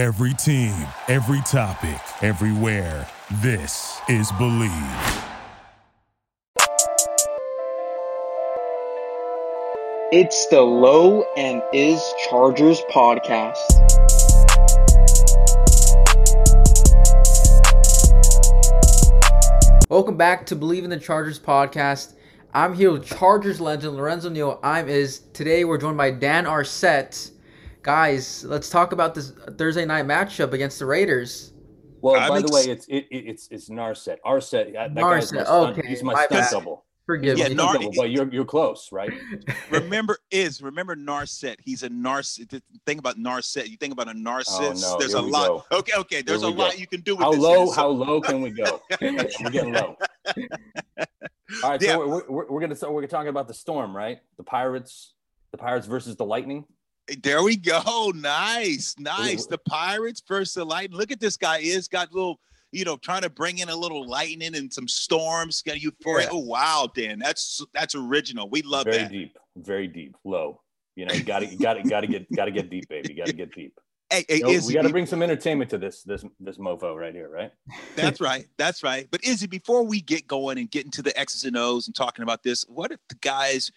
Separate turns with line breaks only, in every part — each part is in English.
Every team, every topic, everywhere. This is Bleav.
It's the Low and Is Chargers podcast.
Welcome back to Bleav in the Chargers podcast. I'm here with Chargers legend Lorenzo Neal. I'm is today we're joined by Dan Arcette. Guys, let's talk about this Thursday night matchup against the Raiders.
Well,
I'm
by
ex-
the way, it's it, it, it's it's Narset. Arset. That guy's
Narset,
my stunt,
okay,
He's my,
my
stunt
bad.
double.
Forgive
Yeah,
me.
Nar-
double, but you're you're close, right?
remember is remember Narset. He's a narc. the Thing about Narset. You think about a narcissist.
Oh, no,
There's
here
a
we
lot.
go.
Okay, okay. There's a
we
lot you can do with
How
this.
low?
here.
How low can we go? We're getting low. All right,
Yeah.
so we're, we're, we're gonna start. We're talking about the storm, right? The Pirates, the Pirates versus the Lightning.
There we go. Nice, nice. The Pirates versus the Lightning. Look at this guy. Is got little, you know, trying to bring in a little lightning and some storms. Got you for it. Oh wow, Dan. That's that's original. We love
very
that.
deep, very deep, low. You know, you got to you got to got to get got to get deep, baby. You got to get deep.
Hey, hey,
You know,
Izzy,
we got to bring some entertainment to this this this mofo right here, right?
That's right. That's right. But Izzy, before we get going and get into the X's and O's and talking about this, what if the guys,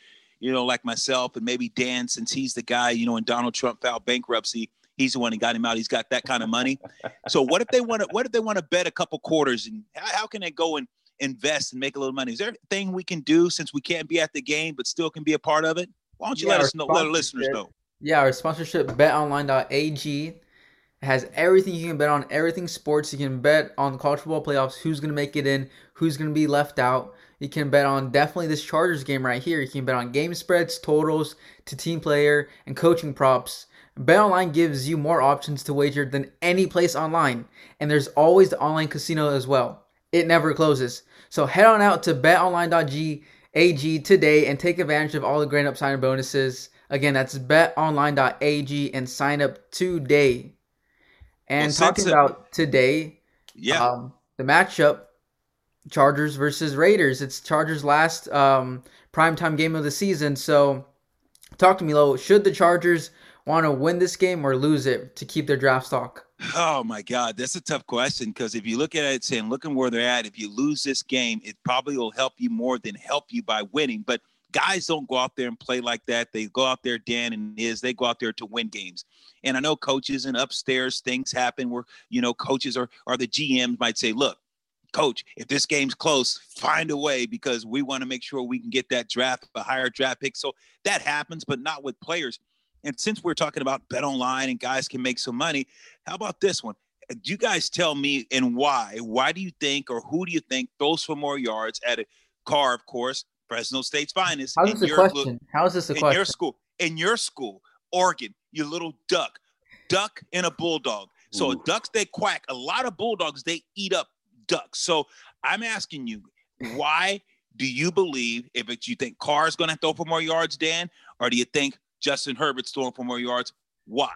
you know, like myself and maybe Dan, since he's the guy, you know, when Donald Trump filed bankruptcy, he's the one that got him out. He's got that kind of money. so what if they want to? What if they want to bet a couple quarters? And how, how can they go and invest and make a little money? Is there anything we can do since we can't be at the game but still can be a part of it? Why don't you
Yeah,
let us know? Let our listeners know.
Yeah, our sponsorship betonline.ag has everything you can bet on, everything sports. You can bet on the college football playoffs, who's going to make it in, who's going to be left out. You can bet on definitely this Chargers game right here. You can bet on game spreads, totals, to team player, and coaching props. BetOnline gives you more options to wager than any place online, and there's always the online casino as well. It never closes. So head on out to betonline.ag today and take advantage of all the grand great upside bonuses. Again, that's betonline.ag and sign up today. And
Well,
talking about today,
Yeah.
um, the matchup Chargers versus Raiders. It's Chargers' last um, primetime game of the season. So, talk to me, Lo. Should the Chargers want to win this game or lose it to keep their draft stock?
Oh my God, that's a tough question because if you look at it saying, looking where they're at, if you lose this game, it probably will help you more than help you by winning. But guys don't go out there and play like that. They go out there, Dan and is they go out there to win games. And I know coaches and upstairs things happen where you know coaches or or the GMs might say, look. Coach, if this game's close, find a way because we want to make sure we can get that draft, a higher draft pick. So that happens, but not with players. And since we're talking about bet online and guys can make some money, how about this one? Do you guys tell me and why? Why do you think, or who do you think throws for more yards at a car, of course, Fresno State's finest?
How's
in
this a
your-
question? How is this a
in
question?
your school, in your school, Oregon, you little duck, duck and a bulldog. So
Ooh.
ducks they quack. A lot of bulldogs they eat up ducks. So I'm asking you, why do you believe if you think Carr's going to throw for more yards, Dan, or do you think Justin Herbert's throwing for more yards? Why?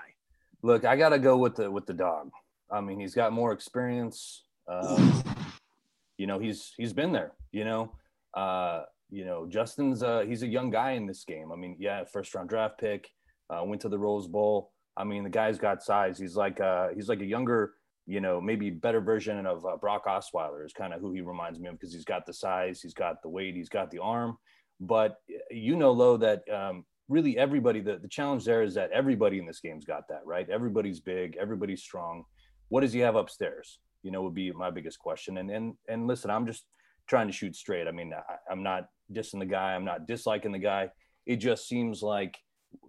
Look, I gotta go with the with the dog. I mean, he's got more experience. Um, you know, he's he's been there. You know, uh, you know, Justin's uh, he's a young guy in this game. I mean, yeah, first round draft pick, uh, went to the Rose Bowl. I mean, the guy's got size. He's like uh, he's like a younger, you know, maybe better version of uh, Brock Osweiler is kind of who he reminds me of because he's got the size, he's got the weight, he's got the arm. But you know, Low, that um, really everybody the, the challenge there is that everybody in this game's got that right? Everybody's big everybody's strong. What does he have upstairs? You know would be my biggest question. And and and listen i'm just trying to shoot straight. I mean I, i'm not dissing the guy. I'm not disliking the guy. It just seems like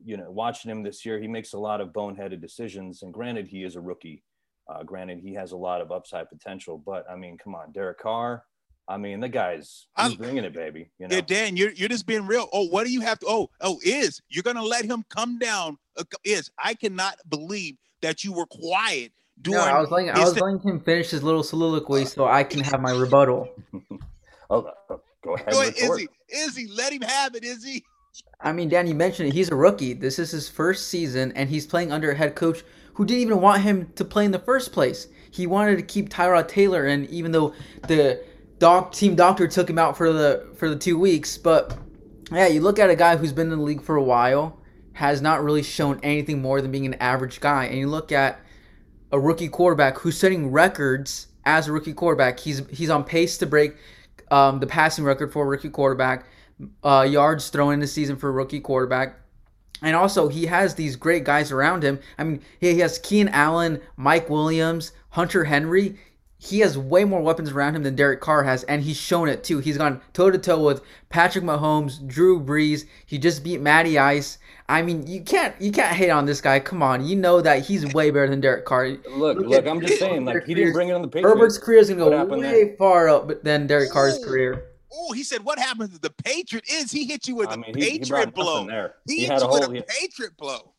you know watching him this year he makes a lot of boneheaded decisions. And granted he is a rookie uh, granted he has a lot of upside potential but i mean come on derek carr i mean the guy's he's
I'm-
bringing it baby you know
Yeah, Dan, you're you're just being real. Oh, what do you have to? Oh, oh, is you're gonna let him come down? Uh, is I cannot believe that you were quiet during.
No, I was letting I
his
was letting him finish his little soliloquy so I can have my rebuttal.
oh, uh, go ahead
Go ahead,
retort.
Izzy. Izzy, let him have it, Izzy.
I mean, Dan, you mentioned it. He's a rookie. This is his first season, and he's playing under a head coach who didn't even want him to play in the first place. He wanted to keep Tyrod Taylor, and even though the doc team doctor took him out for the for the two weeks, but yeah, you look at a guy who's been in the league for a while, has not really shown anything more than being an average guy, and you look at a rookie quarterback who's setting records as a rookie quarterback. He's he's on pace to break um, the passing record for a rookie quarterback, uh, yards thrown in the season for a rookie quarterback. And also, he has these great guys around him. I mean, he has Keenan Allen, Mike Williams, Hunter Henry. He has way more weapons around him than Derek Carr has, and he's shown it too. He's gone toe to toe with Patrick Mahomes, Drew Brees. He just beat Matty Ice. I mean, you can't you can't hate on this guy. Come on, you know that he's way better than Derek Carr.
Look, look, look I'm just saying, like he didn't bring it on the Patriots.
Herbert's career is gonna go way there? far up than Derek Carr's career.
Oh, he said, "What happened to the Patriot is he hit you with I mean, a he, Patriot he blow? There. He, he hit you whole, with a Patriot blow."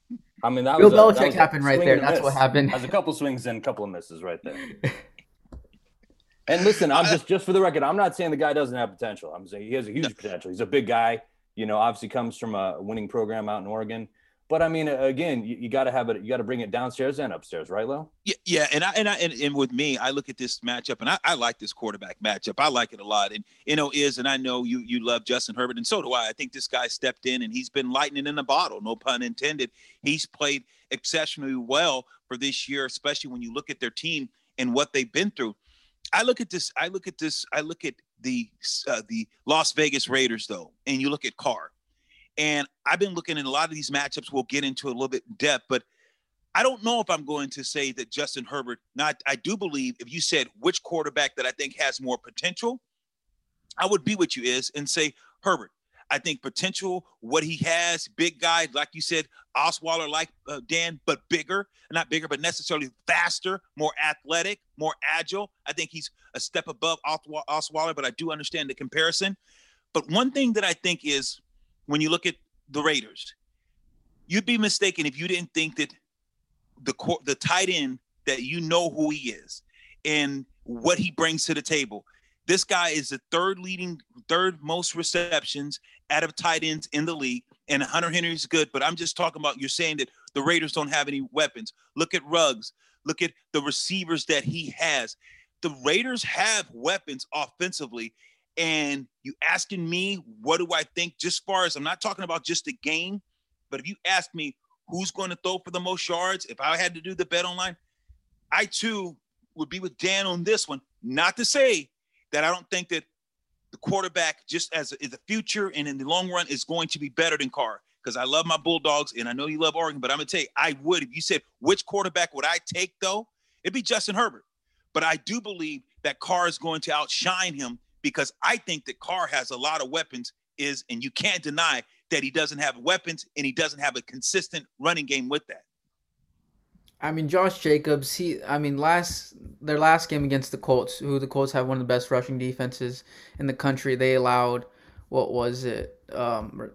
I mean, that
Bill
was
Belichick happened right there. That's what happened.
Has a couple swings and a couple of misses right there. and listen, I'm uh, just just for the record, I'm not saying the guy doesn't have potential. I'm saying he has a huge potential. He's a big guy. You know, obviously comes from a winning program out in Oregon. But I mean, again, you, you got to have it. You got to bring it downstairs and upstairs, right, Lo?
Yeah, yeah. And I and I and, and with me, I look at this matchup, and I, I, like this quarterback matchup. I like it a lot. And you know, is and I know you you love Justin Herbert, and so do I. I think this guy stepped in and he's been lightning in the bottle, no pun intended. He's played exceptionally well for this year, especially when you look at their team and what they've been through. I look at this. I look at this. I look at the uh, the Las Vegas Raiders though, and you look at Carr and I've been looking at a lot of these matchups. We'll get into a little bit in depth, but I don't know if I'm going to say that Justin Herbert. Not, I do believe if you said which quarterback that I think has more potential, I would be with you is and say Herbert. I think potential, what he has, big guy, like you said, Osweiler, like uh, Dan, but bigger, not bigger, but necessarily faster, more athletic, more agile. I think he's a step above Osweiler, but I do understand the comparison. But one thing that I think is when you look at the Raiders, you'd be mistaken if you didn't think that the the tight end that you know who he is and what he brings to the table. This guy is the third leading, third most receptions out of tight ends in the league. And Hunter Henry is good, but I'm just talking about you're saying that the Raiders don't have any weapons. Look at Ruggs. Look at the receivers that he has. The Raiders have weapons offensively, and you asking me what do I think just far as I'm not talking about just the game, but if you ask me who's going to throw for the most yards, if I had to do the bet online, I too would be with Dan on this one. Not to say that I don't think that the quarterback, just as in the future and in the long run, is going to be better than Carr. Because I love my Bulldogs and I know you love Oregon, but I'm gonna tell you, I would if you said which quarterback would I take though, it'd be Justin Herbert. But I do believe that Carr is going to outshine him because I think that Carr has a lot of weapons. Is and you can't deny that he doesn't have weapons and he doesn't have a consistent running game with that.
I mean, Josh Jacobs. He, I mean, last their last game against the Colts, who the Colts have one of the best rushing defenses in the country. They allowed what was it? Um,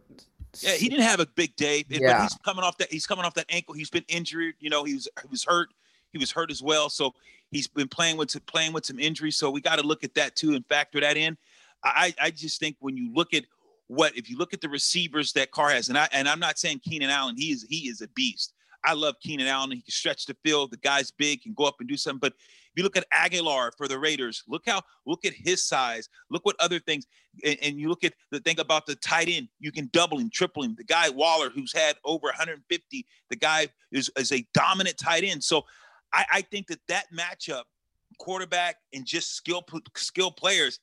yeah, he didn't have a big day, yeah. he's coming off that. He's coming off that ankle. He's been injured. You know, he was he was hurt. He was hurt as well. So He's been playing with playing with some injuries, so we got to look at that too and factor that in. I I just think when you look at what if you look at the receivers that Carr has, and I and I'm not saying Keenan Allen, he is he is a beast. I love Keenan Allen. He can stretch the field. The guy's big, can go up and do something. But if you look at Agholor for the Raiders, look how look at his size. Look what other things, and, and you look at the thing about the tight end. You can double him, triple him. The guy Waller, who's had over 150, the guy is, is a dominant tight end. So I, I think that that matchup, quarterback and just skill skill players,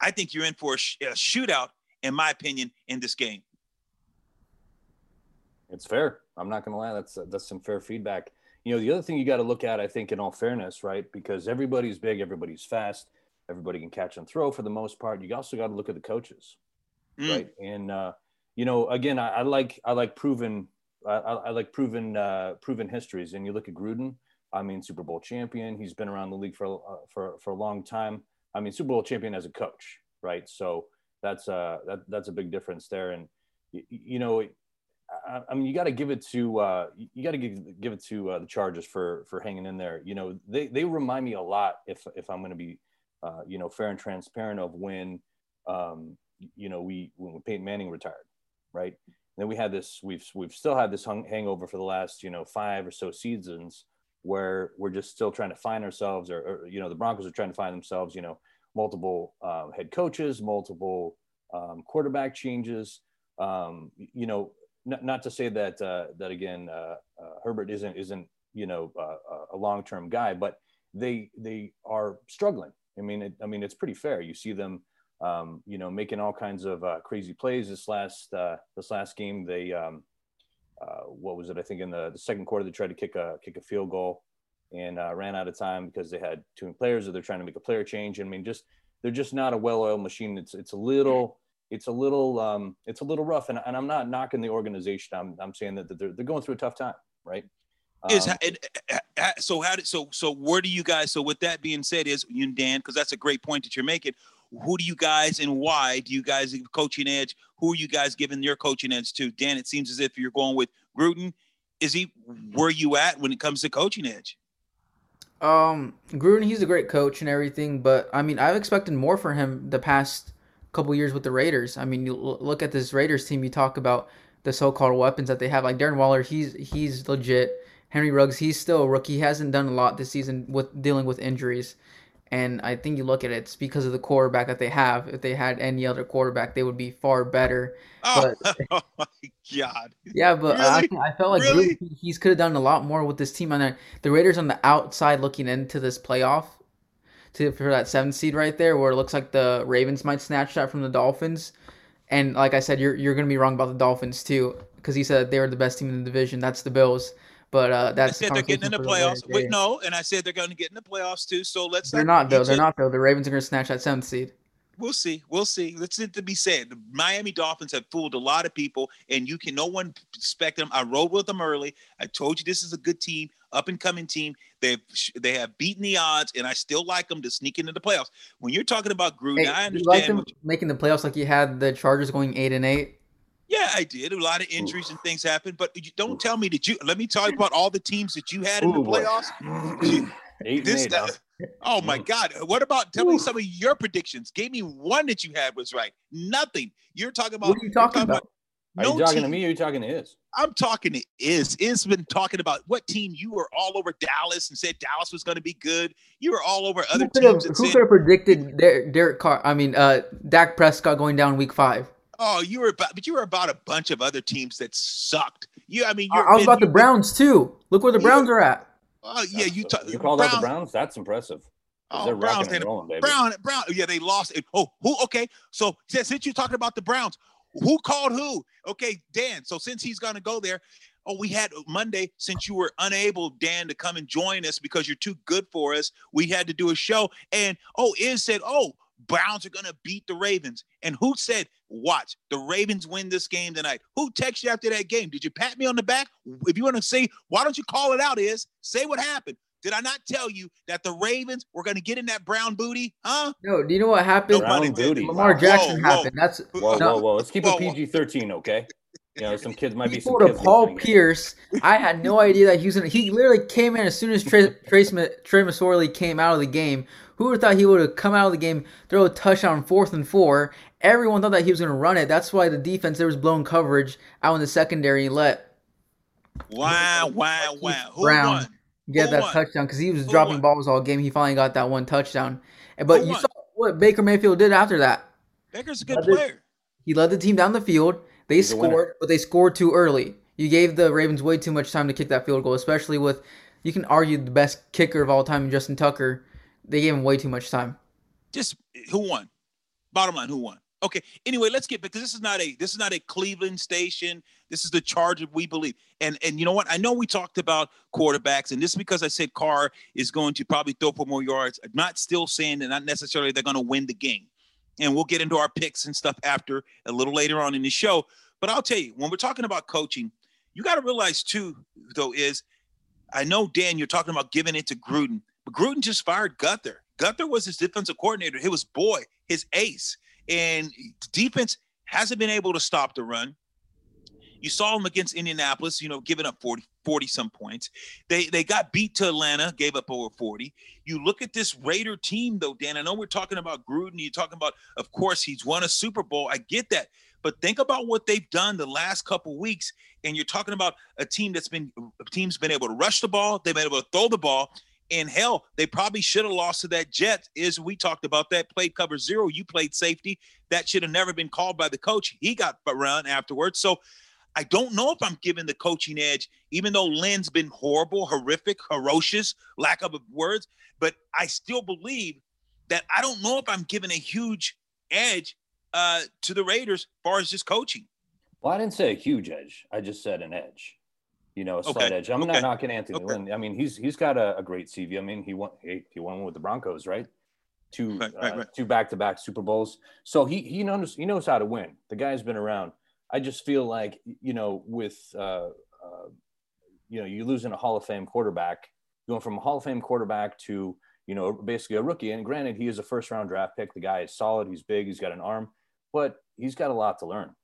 I think you're in for a, sh- a shootout, in my opinion, in this game.
It's fair. I'm not going to lie. That's that's some fair feedback. You know, the other thing you got to look at, I think, in all fairness, right? Because everybody's big, everybody's fast, everybody can catch and throw for the most part. You also got to look at the coaches, mm. right? And uh, you know, again, I, I like I like proven I, I like proven uh, proven histories. And you look at Gruden. I mean, Super Bowl champion. He's been around the league for uh, for for a long time. I mean, Super Bowl champion as a coach, right? So that's uh that that's a big difference there. And you, you know, I, I, mean, you got to give it to uh, you got to give give it to uh, the Chargers for for hanging in there. You know, they they remind me a lot if if I'm going to be uh, you know fair and transparent of when um, you know we when Peyton Manning retired, right? And then we had this we've we've still had this hung, hangover for the last you know five or so seasons where we're just still trying to find ourselves or, or you know the broncos are trying to find themselves you know multiple uh, head coaches multiple um, quarterback changes um, you know not, not to say that uh, that again uh, uh, herbert isn't isn't you know uh, a long term guy, but they they are struggling. I mean, it, I mean it's pretty fair. You see them, um, you know, making all kinds of uh, crazy plays. This last uh, this last game, they um, uh, what was it? I think in the, the second quarter they tried to kick a kick a field goal and uh, ran out of time because they had two players or they're trying to make a player change. I mean, just they're just not a well-oiled machine. It's it's a little it's a little um, it's a little rough, and, and I'm not knocking the organization. I'm I'm saying that they're they're going through a tough time, right?
is um, so how did so so where do you guys so with that being said is you and Dan because that's a great point that you're making who do you guys and why do you guys give coaching edge? Who are you guys giving your coaching edge to? Dan it seems as if you're going with Gruden. Is he where you at when it comes to coaching edge?
Um Gruden he's a great coach and everything but I mean I've expected more for him the past couple years with the Raiders. I mean you look at this Raiders team you talk about the so-called weapons that they have. Like Darren Waller he's he's legit. Henry Ruggs, he's still a rookie. He hasn't done a lot this season with dealing with injuries. And I think you look at it, it's because of the quarterback that they have. If they had any other quarterback, they would be far better.
Oh, but, oh my God.
Yeah, but really? I, I, felt like really? he's could have done a lot more with this team. And the Raiders on the outside looking into this playoff to for that seventh seed right there, where it looks like the Ravens might snatch that from the Dolphins. And like I said, you're you're gonna be wrong about the Dolphins too, because he said they were the best team in the division. That's the Bills. But uh, that's
I said they're getting in the playoffs. Wait, no, and I said they're going to get in the playoffs too. So let's.
They're not though. They're not though. The Ravens are going to snatch that seventh seed.
We'll see. We'll see. That's it to be said. The Miami Dolphins have fooled a lot of people, and you can no one expect them. I rode with them early. I told you this is a good team, up and coming team. They've they have beaten the odds, and I still like them to sneak into the playoffs. When you're talking about Gruden, hey, I understand. You like them
making the playoffs like you had the Chargers going eight and eight.
Yeah, I did. A lot of injuries and things happened, but you don't tell me that you. Let me talk about all the teams that you had in the playoffs.
eight this,
oh my God! What about? Tell Ooh. me some of your predictions. Give me one that you had was right. Nothing. You're talking about.
What are you talking, about? about?
No are you talking team. to me or are you talking to Is?
I'm talking to Is. Is been talking about what team you were all over Dallas and said Dallas was going to be good. You were all over other
who
teams.
Who could have predicted Derek Carr? I mean, uh, Dak Prescott going down week five.
Oh, you were about, but you were about a bunch of other teams that sucked. You, I mean,
I was about the Browns too. Look where the Browns are at.
Oh yeah, you
ta- you called Brown, out the Browns. That's impressive.
Oh, they're Browns and rolling, baby. Brown, Brown. Yeah, they lost. It. Oh, who? Okay, so since you're talking about the Browns, who called who? Okay, Dan. So since he's gonna go there, oh, we had Monday. Since you were unable, Dan, to come and join us because you're too good for us, we had to do a show. And oh, Is said, oh, Browns are going to beat the Ravens. And who said, watch, the Ravens win this game tonight? Who texted you after that game? Did you pat me on the back? If you want to say, why don't you call it out, is say what happened. Did I not tell you that the Ravens were going to get in that brown booty? Huh?
No. Do you know what happened?
Brown booty.
Lamar Jackson whoa, happened. That's
whoa, no. whoa, whoa. Let's keep it PG thirteen, okay? You know, some kids might be some
kids. Paul Pierce. I had no idea that he was gonna. He literally came in as soon as Trey, Trey, Trey McSorley came out of the game. Who would have thought he would have come out of the game, throw a touchdown fourth and four? Everyone thought that he was going to run it. That's why the defense there was blown coverage out in the secondary and let.
Wow, wow, wow. Who
Brown
won?
get Who that won? touchdown because he was Who dropping won? balls all game. He finally got that one touchdown. But Who you won? saw what Baker Mayfield did after that.
Baker's a good player.
he led the team down the field. They He's scored, but they scored too early. You gave the Ravens way too much time to kick that field goal, especially with you can argue the best kicker of all time, Justin Tucker they gave him way too much time.
Just who won? Bottom line, who won? Okay. Anyway, let's get because this is not a this is not a Cleveland station. This is the charge of we believe. And and you know what? I know we talked about quarterbacks, and this is because I said Carr is going to probably throw for more yards. I'm not still saying that not necessarily they're going to win the game. And we'll get into our picks and stuff after a little later on in the show. But I'll tell you, when we're talking about coaching, you got to realize too, though, is I know Dan, you're talking about giving it to Gruden. Gruden just fired Guenther. Guenther was his defensive coordinator. He was boy, his ace. And defense hasn't been able to stop the run. You saw him against Indianapolis, you know, giving up 40, 40 some points. They they got beat to Atlanta, gave up over 40. You look at this Raider team, though, Dan. I know we're talking about Gruden. You're talking about, of course, he's won a Super Bowl. I get that. But think about what they've done the last couple weeks. And you're talking about a team that's been a team's been able to rush the ball, they've been able to throw the ball, and hell, they probably should have lost to that Jet. Is we talked about that played cover zero. You played safety. That should have never been called by the coach. He got run afterwards. So I don't know if I'm giving the coaching edge, even though Lynn's been horrible, horrific, ferocious, lack of words. But I still believe that I don't know if I'm giving a huge edge uh, to the Raiders as far as just coaching.
Well, I didn't say a huge edge. I just said an edge. You know, a slight
Okay.
edge. I'm
Okay.
not knocking Anthony
Okay.
Lynn. I mean, he's he's got a, a great CV. I mean, he won he, he won with the Broncos, right? Two
Right, right,
uh,
right.
two back to back Super Bowls. So he he knows he knows how to win. The guy's been around. I just feel like you know with uh, uh, you know you losing a Hall of Fame quarterback, going from a Hall of Fame quarterback to you know basically a rookie. And granted, he is a first round draft pick. The guy is solid. He's big. He's got an arm, but he's got a lot to learn.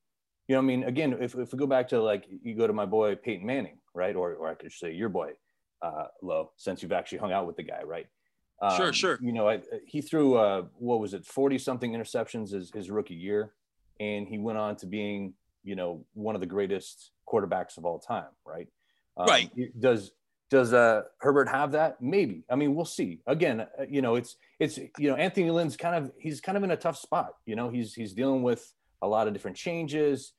You know, I mean, again, if, if we go back to like you go to my boy Peyton Manning, right, or or I could say your boy, uh, Low, since you've actually hung out with the guy, right?
Sure, sure.
You know, I, he threw uh, what was it, forty something interceptions his, his rookie year, and he went on to being you know one of the greatest quarterbacks of all time, right? Um,
Right.
Does does uh, Herbert have that? Maybe. I mean, we'll see. Again, uh, you know, it's it's you know Anthony Lynn's kind of he's kind of in a tough spot. You know, he's he's dealing with a lot of different changes.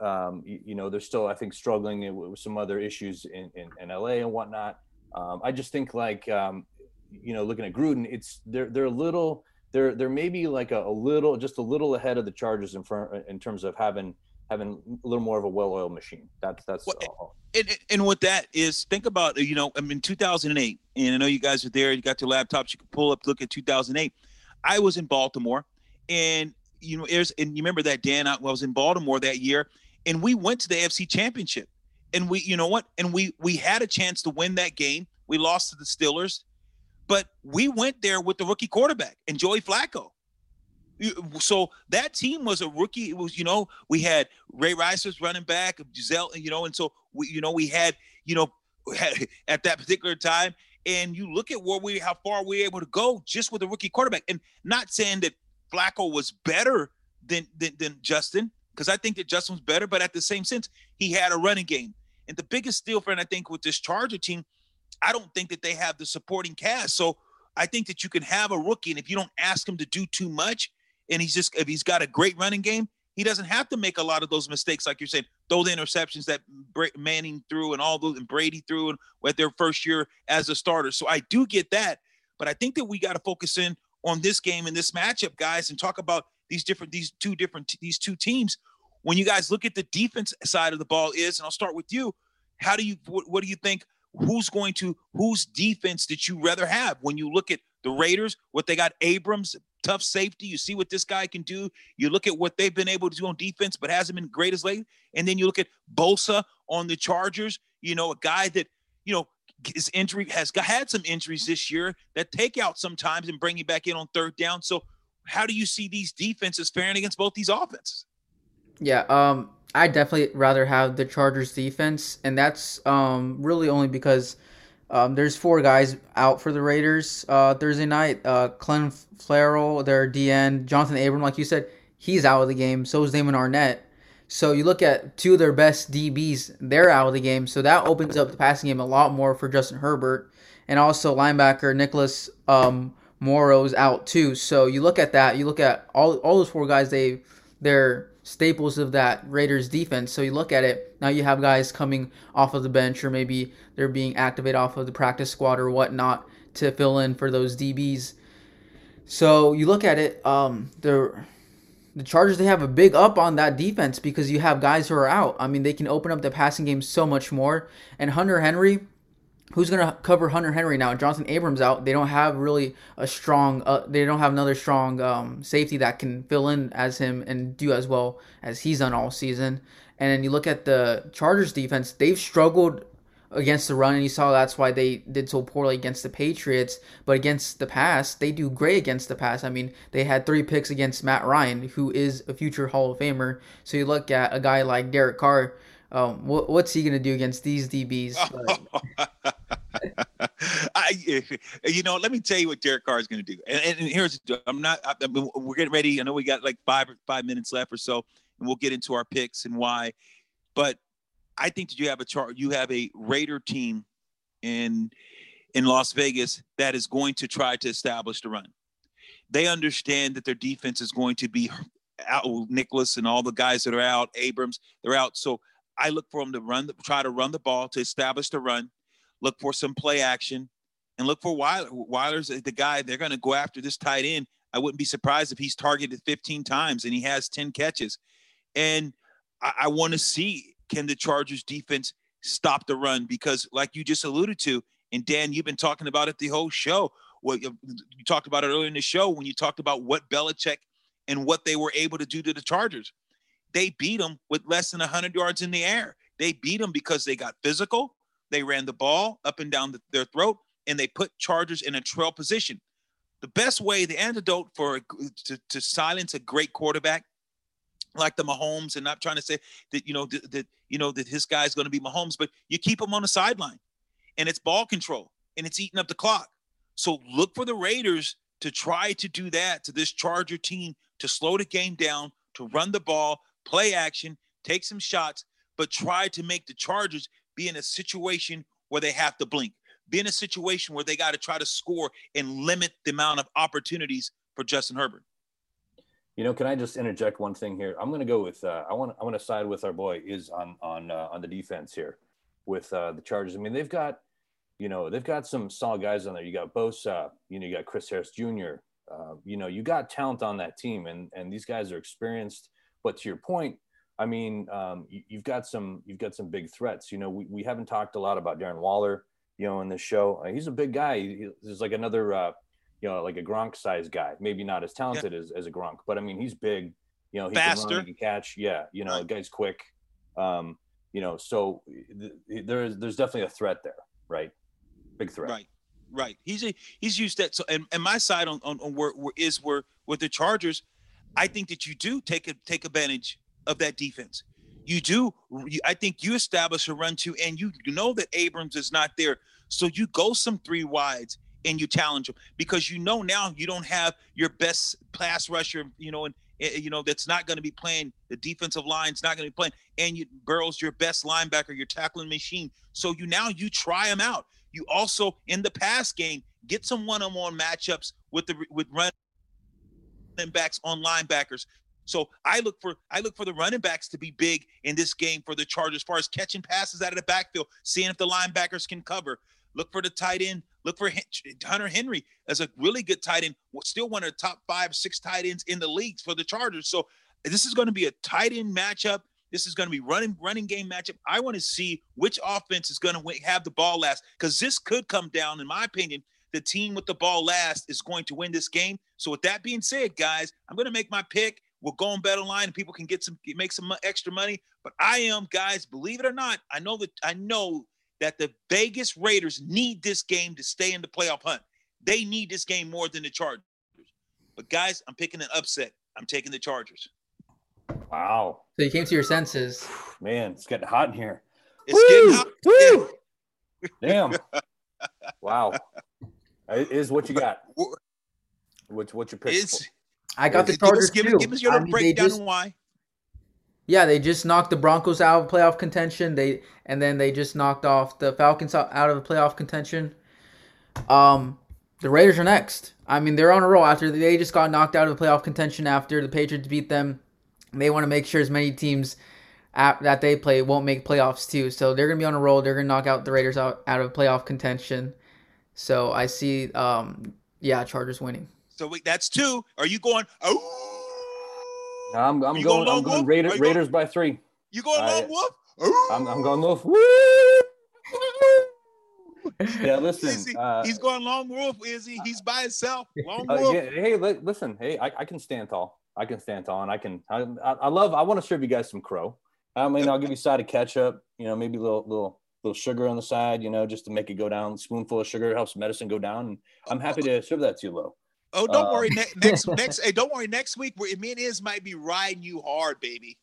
Um, you, you know, they're still I think struggling with some other issues in in, in LA and whatnot. Um, I just think like um, you know, looking at Gruden, it's they're they're a little they're they're maybe like a, a little just a little ahead of the Chargers in front in terms of having having a little more of a well-oiled machine. That's that's
Well,
all.
and, and- with that is think about you know I mean 2008 and I know you guys are there you got your laptops you can pull up look at 2008 I was in Baltimore and you know there's and you remember that Dan I was in Baltimore that year and we went to the AFC championship and we you know what and we we had a chance to win that game we lost to the Steelers but we went there with the rookie quarterback and Joey Flacco so that team was a rookie. It was, you know, we had Ray Rice was running back, Giselle, you know, and so we, you know, we had, you know, at that particular time. And you look at where we, how far we were able to go just with a rookie quarterback. And not saying that Flacco was better than than, than Justin, because I think that Justin was better, but at the same sense, he had a running game. And the biggest deal for, and I think with this Charger team, I don't think that they have the supporting cast. So I think that you can have a rookie, and if you don't ask him to do too much, and he's just if he's got a great running game, he doesn't have to make a lot of those mistakes, like you're saying, throw the interceptions that Manning threw and all those and Brady threw and with their first year as a starter. So I do get that, but I think that we got to focus in on this game and this matchup, guys, and talk about these different these two different these two teams. When you guys look at the defense side of the ball, is and I'll start with you. How do you what, what do you think? Who's going to whose defense did you rather have when you look at the Raiders? What they got, Abrams, tough safety. You see what this guy can do. You look at what they've been able to do on defense, but hasn't been great as late. And then you look at Bosa on the Chargers. You know, a guy that you know his injury has had some injuries this year that take out sometimes and bring you back in on third down. So, how do you see these defenses faring against both these offenses?
Yeah, um, I definitely rather have the Chargers defense, and that's um really only because um there's four guys out for the Raiders uh Thursday night. Uh, Clelin Ferrell, their DN, Jonathan Abram, like you said, he's out of the game. So is Damon Arnette. So you look at two of their best DBs, they're out of the game. So that opens up the passing game a lot more for Justin Herbert, and also linebacker Nicholas um Morrow's out too. So you look at that, you look at all all those four guys, they they're staples of that Raiders defense. So you look at it, now you have guys coming off of the bench or maybe they're being activated off of the practice squad or whatnot to fill in for those DBs. So you look at it, um, the the Chargers they have a big up on that defense because you have guys who are out. I mean, they can open up the passing game so much more. And Hunter Henry, who's gonna cover Hunter Henry now? And Jonathan Abrams out. They don't have really a strong. Uh, they don't have another strong um, safety that can fill in as him and do as well as he's done all season. And then you look at the Chargers defense. They've struggled against the run, and you saw that's why they did so poorly against the Patriots. But against the pass, they do great against the pass. I mean, they had three picks against Matt Ryan, who is a future Hall of Famer. So you look at a guy like Derek Carr. Um, what, what's he gonna do against these DBs?
I, you know, let me tell you what Derek Carr is going to do. And, and, here's, I'm not, I, we're getting ready. I know we got like five five minutes left or so, and we'll get into our picks and why. But I think that you have a chart. You have a Raider team in in Las Vegas that is going to try to establish the run. They understand that their defense is going to be out. Nicholas and all the guys that are out, Abrams, they're out. So I look for them to run, try to run the ball to establish the run, look for some play action, and look for Waller. Waller's the guy they're going to go after this tight end. I wouldn't be surprised if he's targeted 15 times and he has 10 catches. And I, I want to see can the Chargers defense stop the run because, like you just alluded to, and Dan, you've been talking about it the whole show. Well, you talked about it earlier in the show when you talked about what Belichick and what they were able to do to the Chargers. They beat them with less than 100 yards in the air. They beat them because they got physical. They ran the ball up and down the, their throat, and they put Chargers in a trail position. The best way, the antidote for to, to silence a great quarterback like the Mahomes, and not trying to say that you know that, that you know that his guy's going to be Mahomes, but you keep him on the sideline, and it's ball control, and it's eating up the clock. So look for the Raiders to try to do that to this Charger team to slow the game down, to run the ball, play action, take some shots, but try to make the Chargers be in a situation where they have to blink, be in a situation where they got to try to score and limit the amount of opportunities for Justin Herbert.
You know, can I just interject one thing here? I'm going to go with uh, I want I want to side with our boy is on on uh, on the defense here with uh, the Chargers. I mean, they've got you know they've got some solid guys on there. You got Bosa, you know, you got Chris Harris Jr. Uh, you know, you got talent on that team, and and these guys are experienced. But to your point, I mean, um, you, have got some you've got some big threats. You know, we, we haven't talked a lot about Darren Waller. You know, in this show, uh, he's a big guy. He, he's like another uh, you know, like a Gronk size guy. Maybe not as talented yeah. as, as a Gronk, but I mean, he's big. You know, he
faster,
can, run, he can catch. Yeah, you know, right. the guy's quick. Um, you know, so th- there's there's definitely a threat there, right? Big threat.
Right, right. He's a, he's used that. So, and, and my side on on, on where, where is where with the Chargers, I think that you do take a, take advantage of that defense. You do. You, I think you establish a run to, and you, you know that Abrams is not there, so you go some three wides and you challenge them because you know now you don't have your best pass rusher, you know, and eh, you know that's not going to be playing. The defensive line's not going to be playing, and you Burrow's your best linebacker, your tackling machine. So you now you try them out. You also in the pass game get some one-on-one matchups with the with running backs on linebackers. So I look for I look for the running backs to be big in this game for the Chargers as far as catching passes out of the backfield, seeing if the linebackers can cover. Look for the tight end. Look for Hunter Henry as a really good tight end. Still one of the top five, six tight ends in the league for the Chargers. So this is going to be a tight end matchup. This is going to be running running game matchup. I want to see which offense is going to have the ball last because this could come down, in my opinion. The team with the ball last is going to win this game. So with that being said, guys, I'm going to make my pick. We'll go on BetOnline and people can get some make some extra money. But I am, guys, believe it or not, I know that I know that the Vegas Raiders need this game to stay in the playoff hunt. They need this game more than the Chargers. But guys, I'm picking an upset. I'm taking the Chargers.
Wow.
So you came to your senses.
Man, it's getting hot in here.
It's Woo! getting hot.
Woo! Damn. wow. Uh, is what you got. What's what your pick?
I got the Chargers
give,
too.
Give us your I mean, breakdown just, why.
Yeah, they just knocked the Broncos out of playoff contention. They and then they just knocked off the Falcons out of the playoff contention. Um, the Raiders are next. I mean, they're on a roll after they just got knocked out of the playoff contention after the Patriots beat them. They want to make sure as many teams that they play won't make playoffs too. So they're gonna be on a roll. They're gonna knock out the Raiders out out of playoff contention. So I see, um, yeah, Chargers winning.
So wait, that's two. Are you going? Oh.
I'm, I'm going. I'm going Raider, Raiders
going,
by three.
You going I, Lone Wolf?
I'm, I'm going Wolf. yeah, listen.
He, uh, he's going Long Wolf. Is he? He's by himself. Long uh, Wolf.
Yeah, hey, listen. Hey, I, I, can stand tall. I can stand tall, and I can. I, I love. I want to serve you guys some crow. I mean, I'll give you a side of ketchup. You know, maybe a little little little sugar on the side. You know, just to make it go down. Spoonful of sugar helps medicine go down. And I'm happy to serve that to you, low.
Oh, don't uh, worry. Ne- next, next, hey, don't worry. Next week, me and Iz might be riding you hard, baby.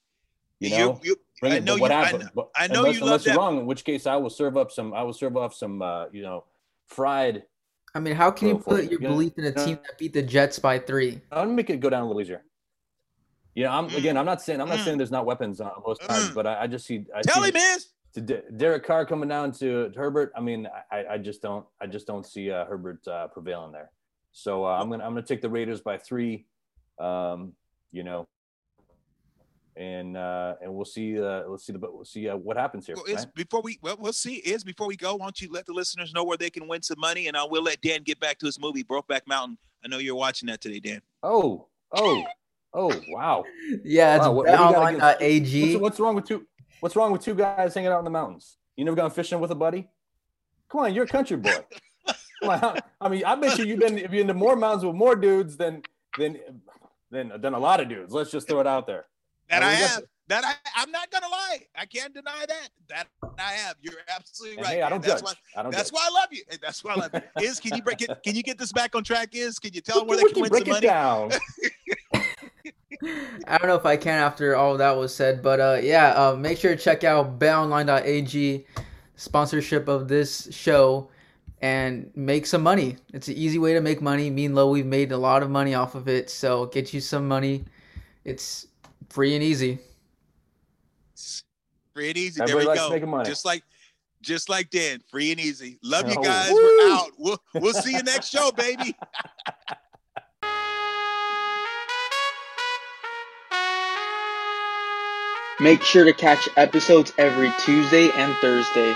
You know, you, you, I know you. I,
I, know
unless,
you
unless
you're
that. wrong, in which case I will serve up some. I will serve off some. Uh, you know, fried.
I mean, how can you put your belief in a team that beat the Jets by three?
I'm gonna make it go down a little easier. Yeah, I'm mm. again. I'm not saying I'm not mm. saying there's not weapons on both sides, mm. but I, I, just see. I
Tell
see
him, man.
To D- Derek Carr coming down to, to Herbert. I mean, I, I just don't. I just don't see uh, Herbert uh, prevailing there. So uh, I'm gonna I'm gonna take the Raiders by three. Um, you know, and uh, and we'll see. Uh, let's see the we'll see uh, what happens here.
Well,
right?
before we well we'll see is before we go. Why don't you let the listeners know where they can win some money, and I will let Dan get back to his movie Brokeback Mountain. I know you're watching that today, Dan.
Oh, oh, oh! Wow.
Yeah, it's
Wow, what- what do you gotta give-
betonline.ag.
What's, what's wrong with two? What's wrong with two guys hanging out in the mountains? You never gone fishing with a buddy? Come on, you're a country boy. Come I mean, I bet you you've been if you've been to more mountains with more dudes than than than than a lot of dudes. Let's just throw it out there.
That I
we got
have. That I I'm not gonna lie. I can't deny that. That I have. You're absolutely
And
right.
hey, I don't
that's
judge.
why
I don't
that's
judge.
why I love you. Hey, That's why I love you. Is can you break it? Can you get this back on track? Is can you tell them where they can
Wiki,
win
break
some
it
money?
down.
I don't know if I can after all that was said, but uh, yeah, uh, make sure to check out betonline.ag sponsorship of this show and make some money. It's an easy way to make money. Me and Lo, we've made a lot of money off of it, so get you some money. It's free and easy.
Free and easy.
Everybody
there we
likes
go.
making money.
Just like just like Dan. Free and easy. Love you
Oh,
guys.
woo.
We're out. We'll we'll see you next show, baby.
Make sure to catch episodes every Tuesday and Thursday.